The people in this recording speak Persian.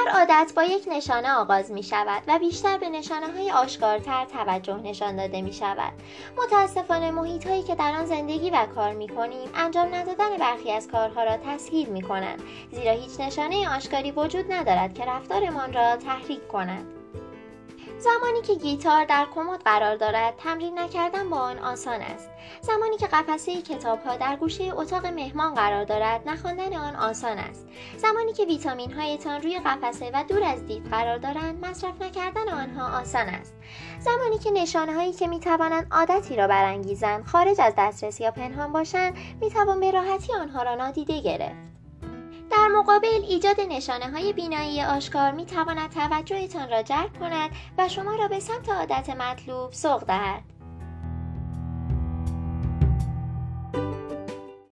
هر عادت با یک نشانه آغاز می شود و بیشتر به نشانه های آشکارتر توجه نشان داده می شود. متاسفانه محیط هایی که در آن زندگی و کار می کنیم انجام ندادن برخی از کارها را تسهیل می کنند زیرا هیچ نشانه آشکاری وجود ندارد که رفتارمان را تحریک کند. زمانی که گیتار در کمد قرار دارد تمرین نکردن با آن آسان است. زمانی که قفسه کتاب ها در گوشه اتاق مهمان قرار دارد نخواندن آن آسان است. زمانی که ویتامین هایتان روی قفسه و دور از دید قرار دارند مصرف نکردن آنها آسان است. زمانی که نشانه هایی که می توانند عادتی را برانگیزند خارج از دسترس یا پنهان باشند می توان به راحتی آنها را نادیده گرفت. مقابل ایجاد نشانه های بینایی آشکار می تواند توجهتان را جلب کند و شما را به سمت عادت مطلوب سوق دهد.